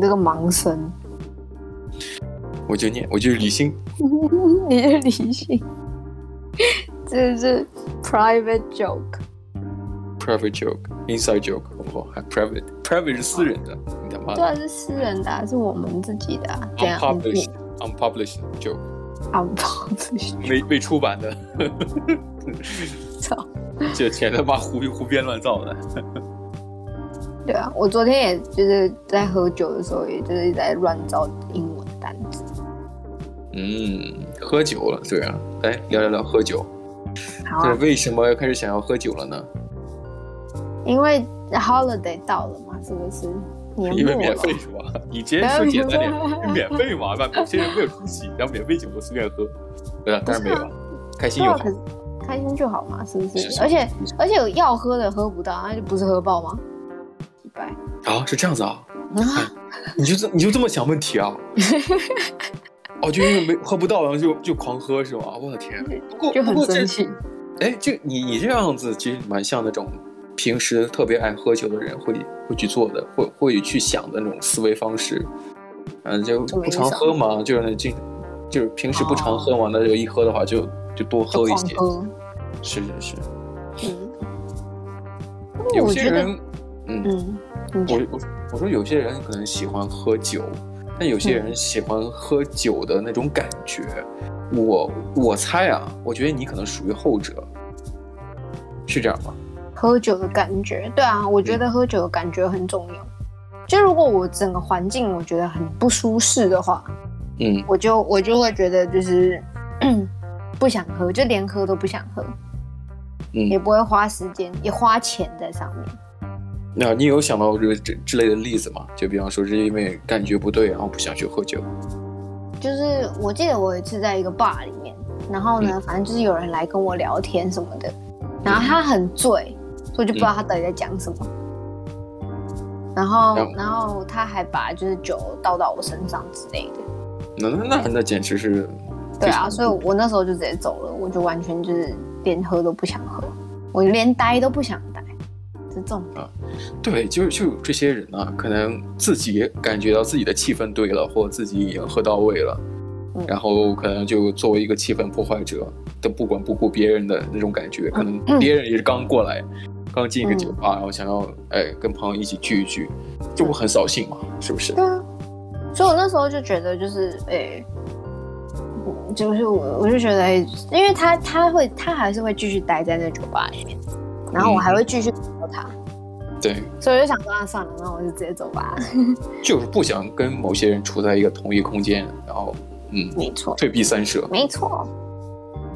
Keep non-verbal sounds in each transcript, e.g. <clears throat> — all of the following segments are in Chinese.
这个盲僧。我就念，我就是理性。你是理性，这是 private joke。private joke，inside joke，好不好？还 private，private 是私人的，你他妈的。对啊，是私人的，是我们自己的。这样。unpublished，unpublished joke。unpublished。没未出版的。操！这钱他妈胡胡编乱造的。对啊，我昨天也就是在喝酒的时候，也就是在乱造英文单词。嗯，喝酒了，对啊，来聊聊聊喝酒。好啊。为什么要开始想要喝酒了呢？因为 holiday 到了嘛，是不是？因为免费是吧？你直接说简单点，免费嘛，那有些人没有出息，然后免费酒都随便喝，对啊，当然没有，<laughs> 开心就好，开心就好嘛，是不是？而且而且有要喝的喝不到，那就不是喝爆吗？啊，是这样子啊？啊，你就这你就这么想问题啊？<laughs> 哦，就因为没喝不到，然后就就狂喝是吗？我的天，不过就很生气。哎，就你你这样子其实蛮像那种平时特别爱喝酒的人会会去做的，会会去想的那种思维方式。嗯，就不常喝嘛，就是那就就是平时不常喝嘛，那就一喝的话就就多喝一些。是是是。嗯。有些人，嗯。我我我说有些人可能喜欢喝酒，但有些人喜欢喝酒的那种感觉。嗯、我我猜啊，我觉得你可能属于后者，是这样吗？喝酒的感觉，对啊，我觉得喝酒的感觉很重要。嗯、就如果我整个环境我觉得很不舒适的话，嗯，我就我就会觉得就是 <clears throat> 不想喝，就连喝都不想喝，嗯，也不会花时间也花钱在上面。那你有想到这个这之类的例子吗？就比方说是因为感觉不对，然后不想去喝酒。就是我记得我有一次在一个 bar 里面，然后呢，嗯、反正就是有人来跟我聊天什么的，然后他很醉，所以我就不知道他到底在讲什么。嗯、然后，嗯、然后他还把就是酒倒到我身上之类的。那那那简直是。对啊，所以我那时候就直接走了，我就完全就是连喝都不想喝，我连待都不想待。这种啊，对，就就有这些人啊，可能自己感觉到自己的气氛对了，或自己已经喝到位了，嗯、然后可能就作为一个气氛破坏者，都不管不顾别人的那种感觉，可能别人也是刚过来，嗯、刚进一个酒吧，然后想要哎跟朋友一起聚一聚，就会很扫兴嘛，是不是？对啊，所以我那时候就觉得就是哎，就是我我就觉得哎，因为他他会他还是会继续待在那酒吧里面。然后我还会继续找他，对，所以我就想说啊，算了，那我就直接走吧。<laughs> 就是不想跟某些人处在一个同一空间，然后嗯，没错，退避三舍，没错。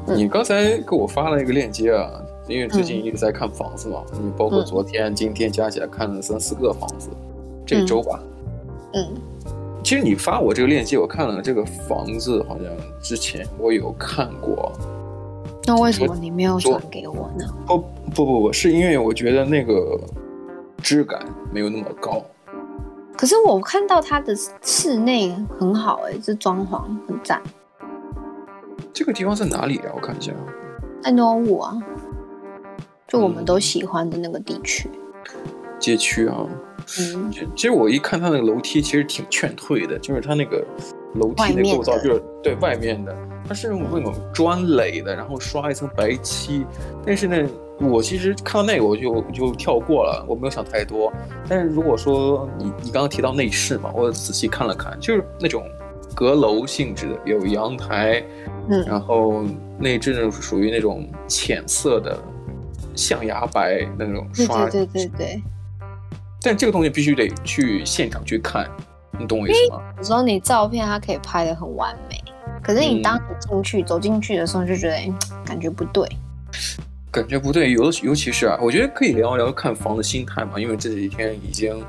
你刚才给我发了一个链接啊，因为最近一直在看房子嘛，你包括昨天、今天加起来看了三四个房子，这周吧，嗯，其实你发我这个链接，我看了这个房子，好像之前我有看过。那为什么你没有转给我呢？不不不不，是因为我觉得那个质感没有那么高。可是我看到它的室内很好哎，这装潢很赞。这个地方在哪里啊？我看一下。在 Norwood 啊，就我们都喜欢的那个地区。街区啊，嗯，其实我一看它那个楼梯，其实挺劝退的，就是它那个楼梯的构造，就是对外面的。它是用那种砖垒的，然后刷一层白漆。但是呢，我其实看到那个我就就跳过了，我没有想太多。但是如果说你你刚刚提到内饰嘛，我仔细看了看，就是那种阁楼性质的，有阳台，嗯，然后内置呢属于那种浅色的象牙白那种刷，对对对对对。但这个东西必须得去现场去看，你懂我意思吗？有时候你照片它可以拍的很完美。可是你当你进去、嗯、走进去的时候，就觉得感觉不对，感觉不对。尤尤其是啊，我觉得可以聊一聊看房的心态嘛。因为这几天已经，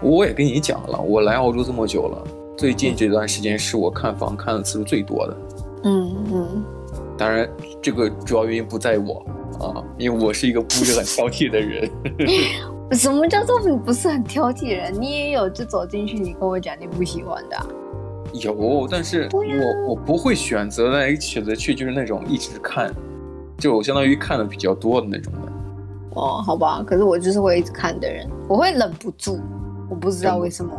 我也跟你讲了，我来澳洲这么久了，最近这段时间是我看房看的次数最多的。嗯嗯。当然，这个主要原因不在我啊，因为我是一个不是很挑剔的人。<laughs> 什么叫做你不是很挑剔人？你也有就走进去，你跟我讲你不喜欢的、啊。有，但是我、啊、我不会选择来选择去，就是那种一直看，就相当于看的比较多的那种的。哦，好吧，可是我就是会一直看的人，我会忍不住，我不知道为什么。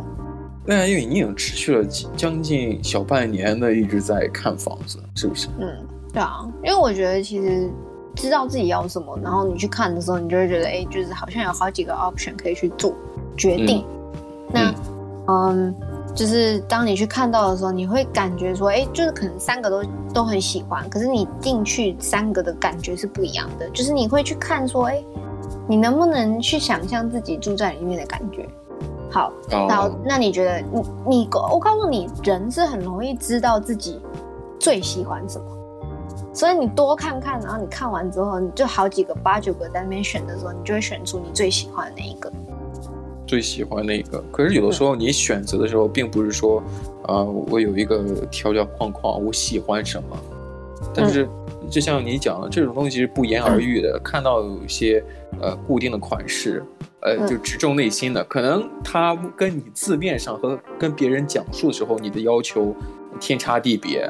对啊，因为你已经持续了将近小半年的一直在看房子，是不是？嗯，对啊，因为我觉得其实知道自己要什么，然后你去看的时候，你就会觉得，哎，就是好像有好几个 option 可以去做决定。嗯、那，嗯。嗯就是当你去看到的时候，你会感觉说，哎，就是可能三个都都很喜欢，可是你进去三个的感觉是不一样的。就是你会去看说，哎，你能不能去想象自己住在里面的感觉？好，那、oh. 那你觉得你你我告诉你，人是很容易知道自己最喜欢什么，所以你多看看，然后你看完之后，你就好几个八九个在那边选的时候，你就会选出你最喜欢的那一个。最喜欢那个，可是有的时候你选择的时候，并不是说，啊、呃，我有一个条条框框，我喜欢什么。但是，就像你讲的，这种东西是不言而喻的。看到有一些呃固定的款式，呃，就直中内心的，可能它跟你字面上和跟别人讲述的时候，你的要求天差地别。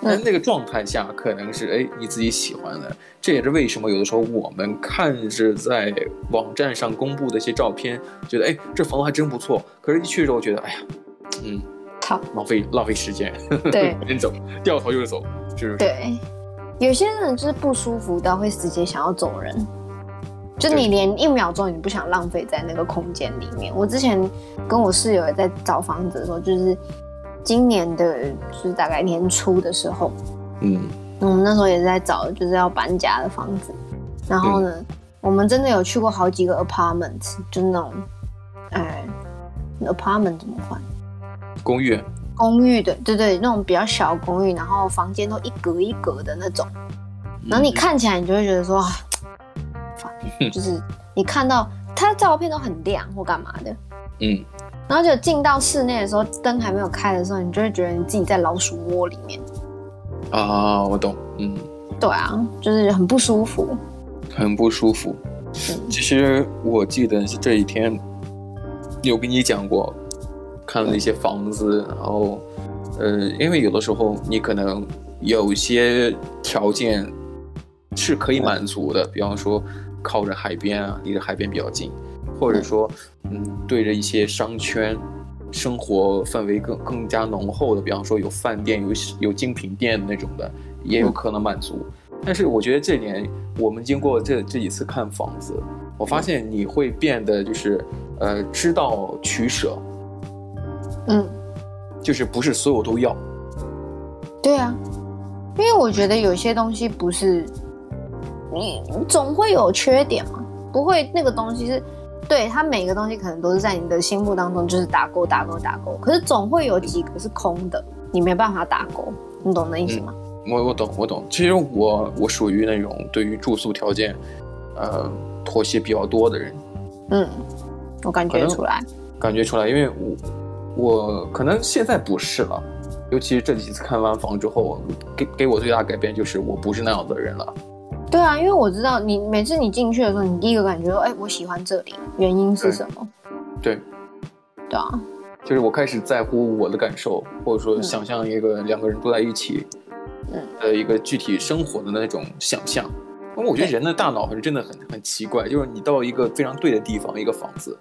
那那个状态下，可能是哎你自己喜欢的，这也是为什么有的时候我们看着在网站上公布的一些照片，觉得哎这房子还真不错，可是一去之后觉得哎呀，嗯，好。浪费浪费时间，对，<laughs> 先走，掉头就走，就是？对。有些人就是不舒服到会直接想要走人，就你连一秒钟你不想浪费在那个空间里面。我之前跟我室友在找房子的时候，就是。今年的就是大概年初的时候，嗯，我们那时候也是在找，就是要搬家的房子。然后呢，嗯、我们真的有去过好几个 apartment，就是那种，哎，apartment 怎么换？公寓。公寓的，对对，那种比较小公寓，然后房间都一格一格的那种。然后你看起来，你就会觉得说，嗯、<laughs> 就是你看到它照片都很亮或干嘛的，嗯。然后就进到室内的时候，灯还没有开的时候，你就会觉得你自己在老鼠窝里面。啊，我懂，嗯，对啊，就是很不舒服，很不舒服。嗯，其实我记得是这一天有跟你讲过，看了一些房子，然后，呃，因为有的时候你可能有些条件是可以满足的，比方说靠着海边啊，离着海边比较近。或者说，嗯，对着一些商圈，生活氛围更更加浓厚的，比方说有饭店、有有精品店那种的，也有可能满足。但是我觉得这点，我们经过这这几次看房子，我发现你会变得就是，呃，知道取舍。嗯，就是不是所有都要。对啊，因为我觉得有些东西不是，你总会有缺点嘛，不会那个东西是。对，它每个东西可能都是在你的心目当中就是打勾打勾打勾，可是总会有几个是空的，你没办法打勾，你懂那意思吗？嗯、我我懂我懂，其实我我属于那种对于住宿条件，呃，妥协比较多的人。嗯，我感觉出来，感觉出来，因为我我可能现在不是了，尤其是这几次看完房之后，给给我最大改变就是我不是那样的人了。对啊，因为我知道你每次你进去的时候，你第一个感觉说，哎，我喜欢这里，原因是什么？对，对啊，就是我开始在乎我的感受，或者说想象一个两个人住在一起，嗯，的一个具体生活的那种想象。因为我觉得人的大脑还是真的很很奇怪，就是你到一个非常对的地方，一个房子，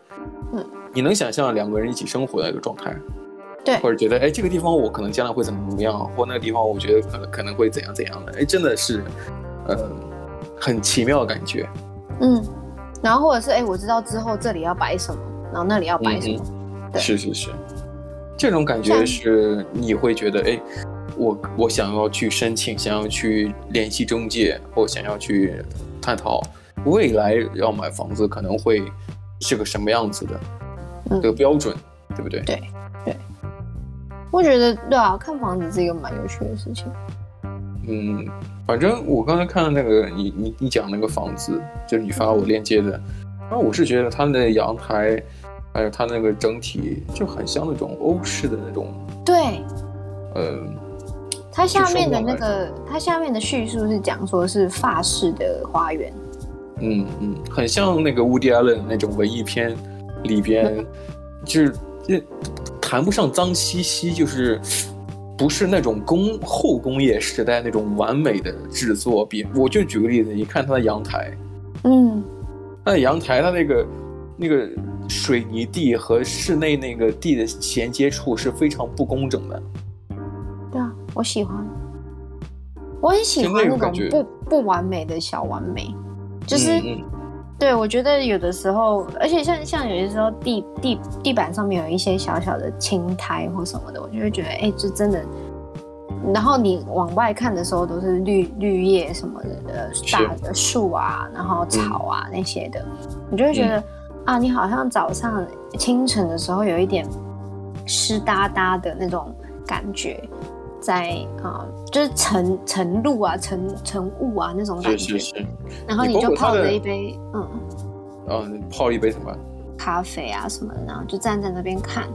嗯，你能想象两个人一起生活的一个状态，对，或者觉得，哎，这个地方我可能将来会怎么怎么样，或那个地方我觉得可能可能会怎样怎样的，哎，真的是，呃。很奇妙的感觉，嗯，然后或者是哎，我知道之后这里要摆什么，然后那里要摆什么，嗯、对。是是是，这种感觉是你会觉得哎，我我想要去申请，想要去联系中介，或想要去探讨未来要买房子可能会是个什么样子的，嗯、这个标准，对不对？对对，我觉得对啊，看房子是一个蛮有趣的事情。嗯，反正我刚才看到那个你你你讲那个房子，就是你发我链接的，然后我是觉得它的阳台，还有它那个整体就很像那种欧式的那种。对。嗯。它下面的那个，它下面的叙述是讲说是法式的花园。嗯嗯，很像那个 Woody Allen 那种文艺片里边，嗯、就是就谈不上脏兮兮，就是。不是那种工后工业时代那种完美的制作，比我就举个例子，你看它的阳台，嗯，它的阳台，它那个那个水泥地和室内那个地的衔接处是非常不工整的。对啊，我喜欢，我很喜欢那种不不完美的小完美，就是。对，我觉得有的时候，而且像像有些时候地地地板上面有一些小小的青苔或什么的，我就会觉得，哎，这真的。然后你往外看的时候，都是绿绿叶什么的，呃，大的树啊，然后草啊、嗯、那些的，你就会觉得、嗯、啊，你好像早上清晨的时候有一点湿哒哒的那种感觉。在啊，就是晨晨露啊，晨晨雾啊那种感觉。是是是。然后你就泡了一杯，嗯。啊，你泡一杯什么？咖啡啊什么的，然后就站在那边看，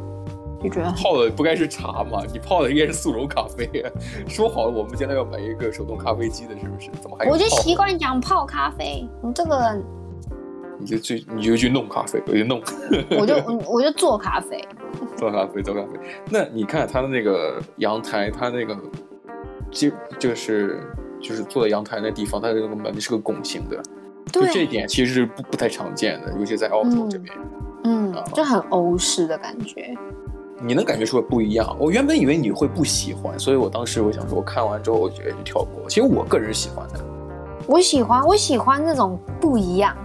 就觉得泡的不该是茶吗？你泡的应该是速溶咖啡啊。<laughs> 说好了，我们将来要买一个手动咖啡机的，是不是？怎么还？我就习惯讲泡咖啡。你这个人，你就去，你就去弄咖啡，我就弄。<laughs> 我就我就做咖啡。<laughs> 做咖啡，做咖啡。那你看他的那个阳台，他那个就就是就是坐在阳台那地方，他的那个门是个拱形的。对，就这一点其实是不不太常见的，尤其在澳洲这边。嗯，嗯就很欧式的感觉。你能感觉出来不一样。我原本以为你会不喜欢，所以我当时我想说，我看完之后我觉得就跳过。其实我个人喜欢的。我喜欢，我喜欢那种不一样。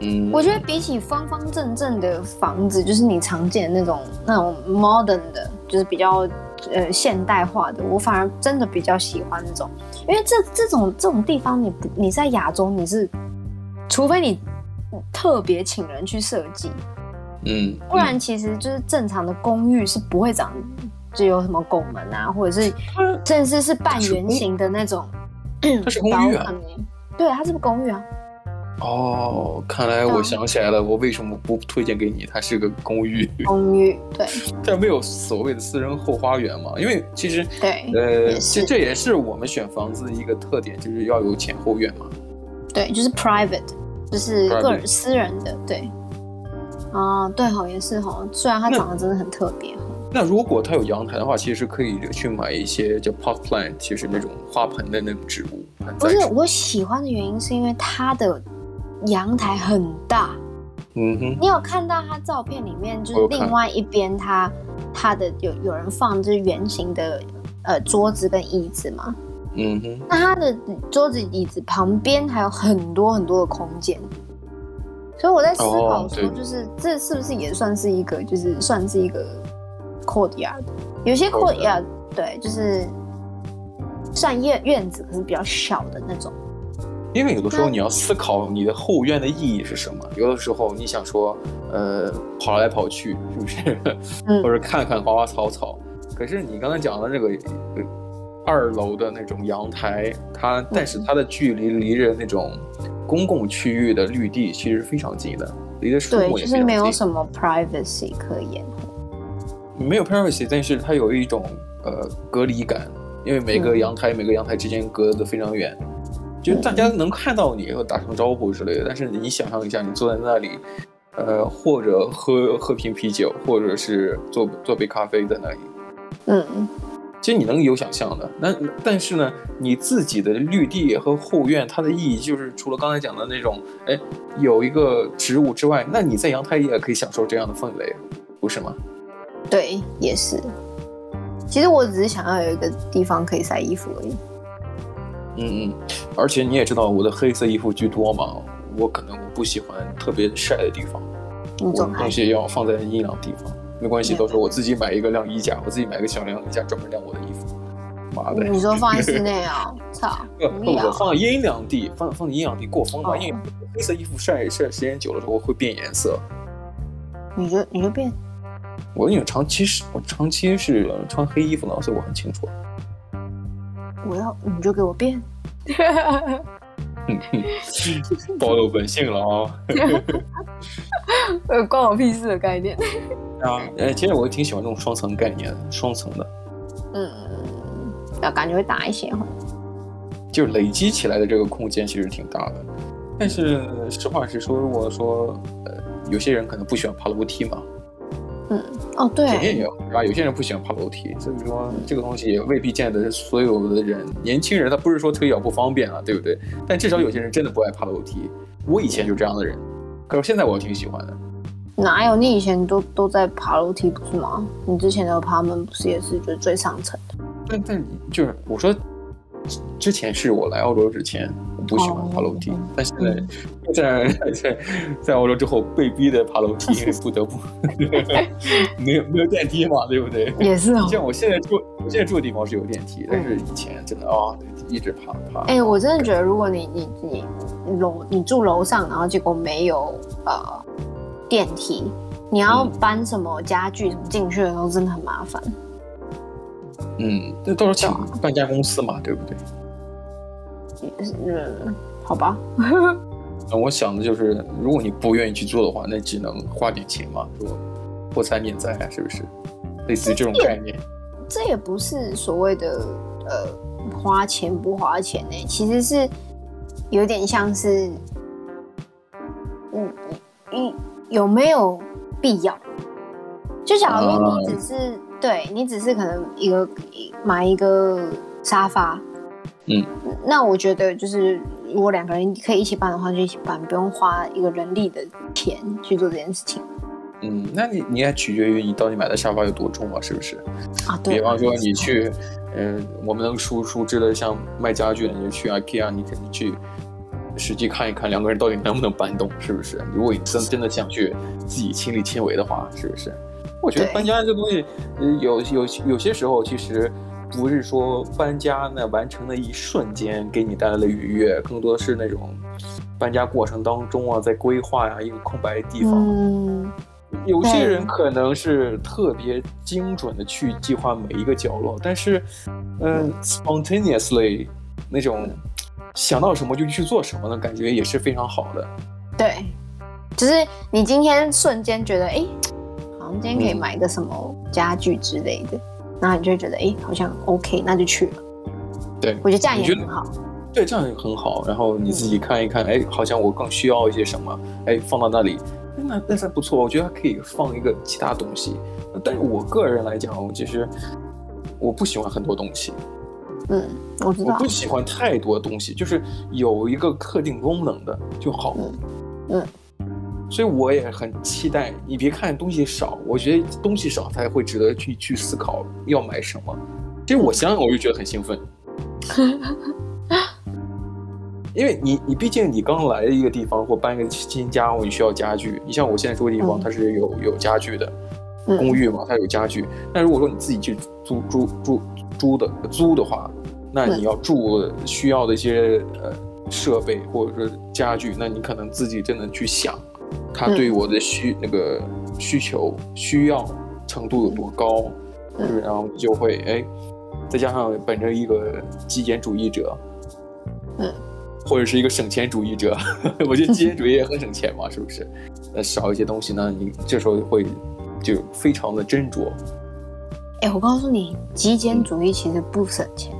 嗯，我觉得比起方方正正的房子，就是你常见的那种那种 modern 的，就是比较呃现代化的，我反而真的比较喜欢那种，因为这这种这种地方你不你在亚洲你是，除非你特别请人去设计，嗯，不然其实就是正常的公寓是不会长，就有什么拱门啊，或者是甚至是半圆形的那种，<clears throat> 它是公寓啊，对，它是不是公寓啊？哦，看来我想起来了，我为什么不推荐给你？它是个公寓。公寓，对。<laughs> 这没有所谓的私人后花园嘛？因为其实，对，呃，其实这也是我们选房子的一个特点，就是要有前后院嘛。对，就是 private，就是个人私人的。对。啊，对哈，也是哈。虽然它长得真的很特别。那如果它有阳台的话，其实可以去买一些叫 pot plant，就是那种花盆的那种植物。不是，我喜欢的原因是因为它的。阳台很大，嗯哼，你有看到他照片里面，就是另外一边他他的有有人放就是圆形的呃桌子跟椅子吗？嗯哼，那他的桌子椅子旁边还有很多很多的空间，所以我在思考说，就是、哦、这是不是也算是一个就是算是一个 courtyard？有些 courtyard 对，就是算院院子，可是比较小的那种。因为有的时候你要思考你的后院的意义是什么。有的时候你想说，呃，跑来跑去是不是？嗯。<laughs> 或者看看花花草草。可是你刚才讲的那个二楼的那种阳台，它但是它的距离离着那种公共区域的绿地其实非常近的，离的树木也是没有什么 privacy 可言。没有 privacy，但是它有一种呃隔离感，因为每个阳台、嗯、每个阳台之间隔得非常远。就大家能看到你和打声招呼之类的，但是你想象一下，你坐在那里，呃，或者喝喝瓶啤酒，或者是做做杯咖啡在那里，嗯，其实你能有想象的。那但是呢，你自己的绿地和后院，它的意义就是除了刚才讲的那种，哎，有一个植物之外，那你在阳台也可以享受这样的氛围，不是吗？对，也是。其实我只是想要有一个地方可以晒衣服而已。嗯嗯，而且你也知道我的黑色衣服居多嘛，我可能我不喜欢特别晒的地方，我东西要放在阴凉地方。没关系，到时候我自己买一个晾衣架，我自己买个小晾衣架专门晾我的衣服。妈的，你说放在室内啊？操！<laughs> 不，我放阴凉地，放放阴凉地过风嘛，因为黑色衣服晒晒时间久了之后会变颜色。你就你就变？我因为长期是，我长期是穿黑衣服的，所以我很清楚。我要你就给我变，<laughs> 暴露本性了啊！<laughs> 呃，关我屁事的概念。啊，呃，其实我挺喜欢这种双层概念，双层的。嗯，要感觉会大一些哈。就累积起来的这个空间其实挺大的，但是实话实说，如果说呃，有些人可能不喜欢爬楼梯嘛。嗯，哦，对，肯定有，是吧？有些人不喜欢爬楼梯，所以说这个东西也未必见得所有的人，年轻人他不是说腿脚不方便啊，对不对？但至少有些人真的不爱爬楼梯。我以前就这样的人，可是现在我挺喜欢的。哪有？你以前都都在爬楼梯不是吗？你之前的爬门不是也是就是最上层的？但但就是我说，之前是我来澳洲之前，我不喜欢爬楼梯，哦、但现在在 <laughs> 在在澳洲之后被逼的爬楼梯，<laughs> 因为不得不 <laughs> 没有没有电梯嘛，对不对？也是哦。像我现在住我现在住的地方是有电梯，但是以前真的啊、哦，一直爬爬。哎、欸，我真的觉得，如果你你你楼你住楼上，然后结果没有呃电梯，你要搬什么家具什么进去的时候，真的很麻烦。嗯，那到时候请搬家公司嘛，对不对？嗯，好吧。<laughs> 那我想的就是，如果你不愿意去做的话，那只能花点钱嘛，说破财免灾啊，是不是？类似于这种概念。这也不是所谓的呃花钱不花钱呢、欸，其实是有点像是，嗯嗯，有没有必要？就假如说你只是。啊对，你只是可能一个买一个沙发，嗯，那我觉得就是如果两个人可以一起搬的话，就一起搬，不用花一个人力的钱去做这件事情。嗯，那你你也取决于你到底买的沙发有多重啊，是不是？啊，对。比方说你去，嗯、呃，我们能熟熟知的像卖家具的，你就去 IKEA，你肯定去实际看一看两个人到底能不能搬动，是不是？如果你真真的想去自己亲力亲为的话，是不是？我觉得搬家这东西，有有有些时候其实不是说搬家那完成的一瞬间给你带来的愉悦，更多的是那种搬家过程当中啊，在规划呀一个空白的地方。嗯，有些人可能是特别精准的去计划每一个角落，但是，嗯，spontaneously 那种想到什么就去做什么的感觉也是非常好的。对，就是你今天瞬间觉得，哎。好像今天可以买一个什么家具之类的，然后你就会觉得哎，好像 OK，那就去了。对，我觉得这样也很好。对，这样也很好。然后你自己看一看，哎，好像我更需要一些什么，哎，放到那里，那那还不错。我觉得还可以放一个其他东西。但是我个人来讲，我其实我不喜欢很多东西。嗯，我知道。我不喜欢太多东西，就是有一个特定功能的就好。嗯。嗯所以我也很期待。你别看东西少，我觉得东西少才会值得去去思考要买什么。其实我想想，我就觉得很兴奋，<laughs> 因为你你毕竟你刚来的一个地方或搬一个新家，你需要家具。你像我现在住的地方，它是有有家具的公寓嘛，它有家具。那如果说你自己去租租租租的租的话，那你要住需要的一些呃设备或者说家具，那你可能自己真的去想。他对我的需、嗯、那个需求需要程度有多高，嗯、然后就会哎，再加上本着一个极简主义者，嗯，或者是一个省钱主义者，<laughs> 我觉得极简主义也很省钱嘛，是不是？那少一些东西呢，你这时候会就非常的斟酌。哎，我告诉你，极简主义其实不省钱。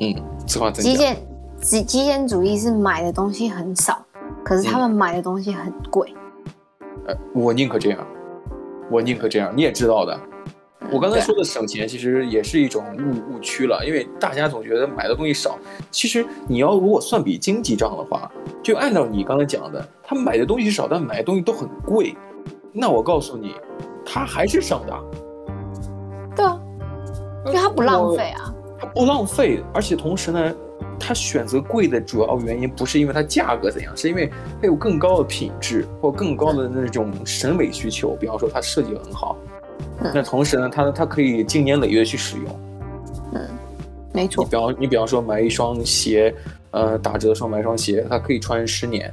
嗯，此话怎讲？极简极极简主义是买的东西很少。可是他们买的东西很贵，呃，我宁可这样，我宁可这样，你也知道的。我刚才说的省钱，其实也是一种误误区了，因为大家总觉得买的东西少。其实你要如果算笔经济账的话，就按照你刚才讲的，他买的东西少，但买的东西都很贵，那我告诉你，他还是省的。对啊，因为他不浪费啊，他不浪费，而且同时呢。他选择贵的主要原因不是因为它价格怎样，是因为它有更高的品质或更高的那种审美需求。比方说，它设计很好，嗯、那同时呢，它它可以经年累月去使用。嗯，没错。你比方你比方说买一双鞋，呃，打折的时候买一双鞋，它可以穿十年。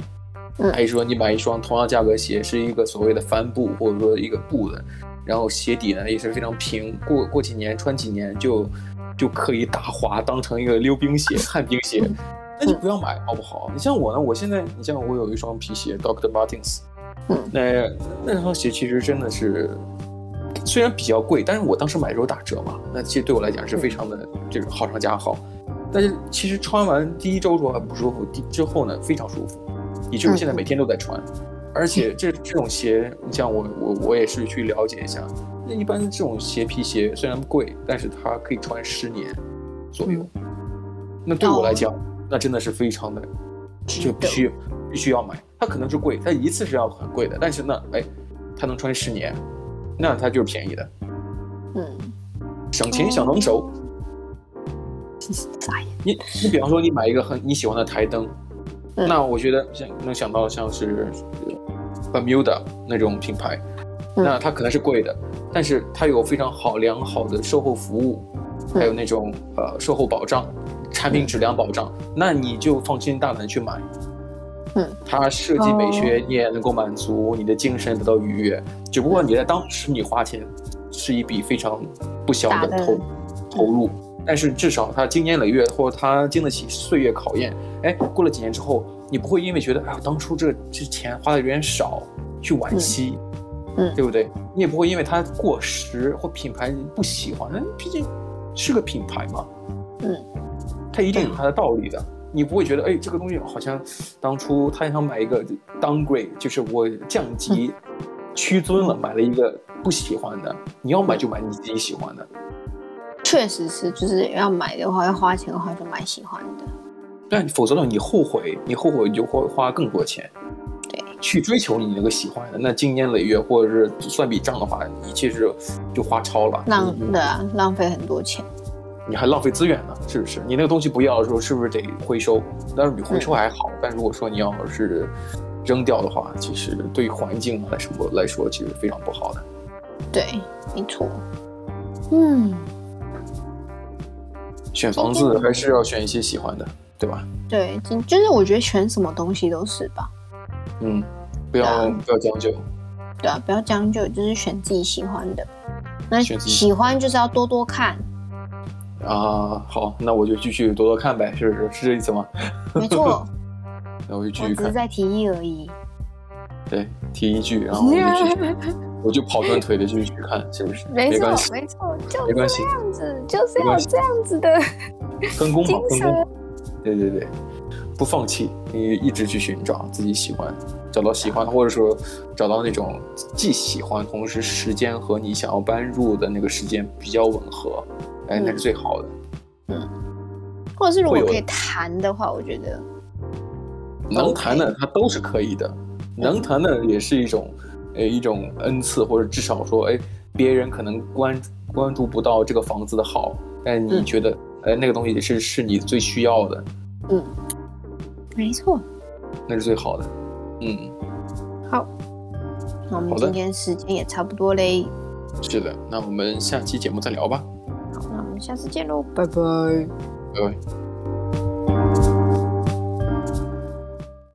嗯。还是说你买一双同样价格鞋，是一个所谓的帆布或者说一个布的，然后鞋底呢也是非常平，过过几年穿几年就。就可以打滑，当成一个溜冰鞋、旱冰鞋，那就不要买，好不好？你像我呢，我现在，你像我有一双皮鞋，Doctor Martens，那那双鞋其实真的是，虽然比较贵，但是我当时买的时候打折嘛，那其实对我来讲是非常的这个好上加好。但是其实穿完第一周时候还不舒服，第之后呢非常舒服，以至于现在每天都在穿。而且这这种鞋，你像我我我也是去了解一下。那一般这种鞋皮鞋虽然贵，但是它可以穿十年左右。那对我来讲，那真的是非常的，就必须必须要买。它可能是贵，它一次是要很贵的，但是呢，哎，它能穿十年，那它就是便宜的。嗯，省钱小能手。你你比方说你买一个很你喜欢的台灯，嗯、那我觉得像能想到像是 Bermuda 那种品牌，嗯、那它可能是贵的，但是它有非常好良好的售后服务，嗯、还有那种呃售后保障。产品质量保障，那你就放心大胆去买。嗯，它设计美学你也能够满足你的精神得到愉悦。只不过你在当时你花钱是一笔非常不小的投投入，但是至少它经年累月或者它经得起岁月考验。哎，过了几年之后，你不会因为觉得哎呀当初这这钱花的有点少去惋惜，嗯，对不对？你也不会因为它过时或品牌不喜欢，那毕竟是个品牌嘛，嗯。它一定有它的道理的，你不会觉得哎，这个东西好像当初他想买一个 downgrade，就是我降级屈尊了，买了一个不喜欢的。你要买就买你自己喜欢的。确实是，就是要买的话，要花钱的话就买喜欢的。但否则的话，你后悔，你后悔你就会花更多钱。对，去追求你那个喜欢的，那经年累月或者是算笔账的话，你其实就花超了，浪对啊，浪费很多钱。你还浪费资源呢，是不是？你那个东西不要的时候，是不是得回收？但是你回收还好，嗯、但如果说你要是扔掉的话，其实对环境来说来说，其实非常不好的。对，没错。嗯，选房子还是要选一些喜欢的，对吧？对，就是我觉得选什么东西都是吧。嗯，不要、啊、不要将就。对啊，不要将就，就是选自己喜欢的。那喜欢就是要多多看。啊，好，那我就继续多多看呗，是不是？是这意思吗？没错。<laughs> 那我就继续看。只是在提议而已。对，提一句，然后我就继续，<laughs> 我就跑断腿的继续去看，是不是？没错，没错，就是这样子，就是要这样子的。分工嘛，分工。对对对，不放弃，你一直去寻找自己喜欢，找到喜欢，或者说找到那种既喜欢，同时时间和你想要搬入的那个时间比较吻合。哎，那是最好的。嗯，或者是如果可以谈的话，我觉得能谈的它都是可以的。能谈的也是一种，呃，一种恩赐，或者至少说，哎，别人可能关关注不到这个房子的好，但你觉得，哎，那个东西是是你最需要的。嗯，没错，那是最好的。嗯，好，那我们今天时间也差不多嘞。是的，那我们下期节目再聊吧。好，那我们下次见喽，拜拜，拜拜。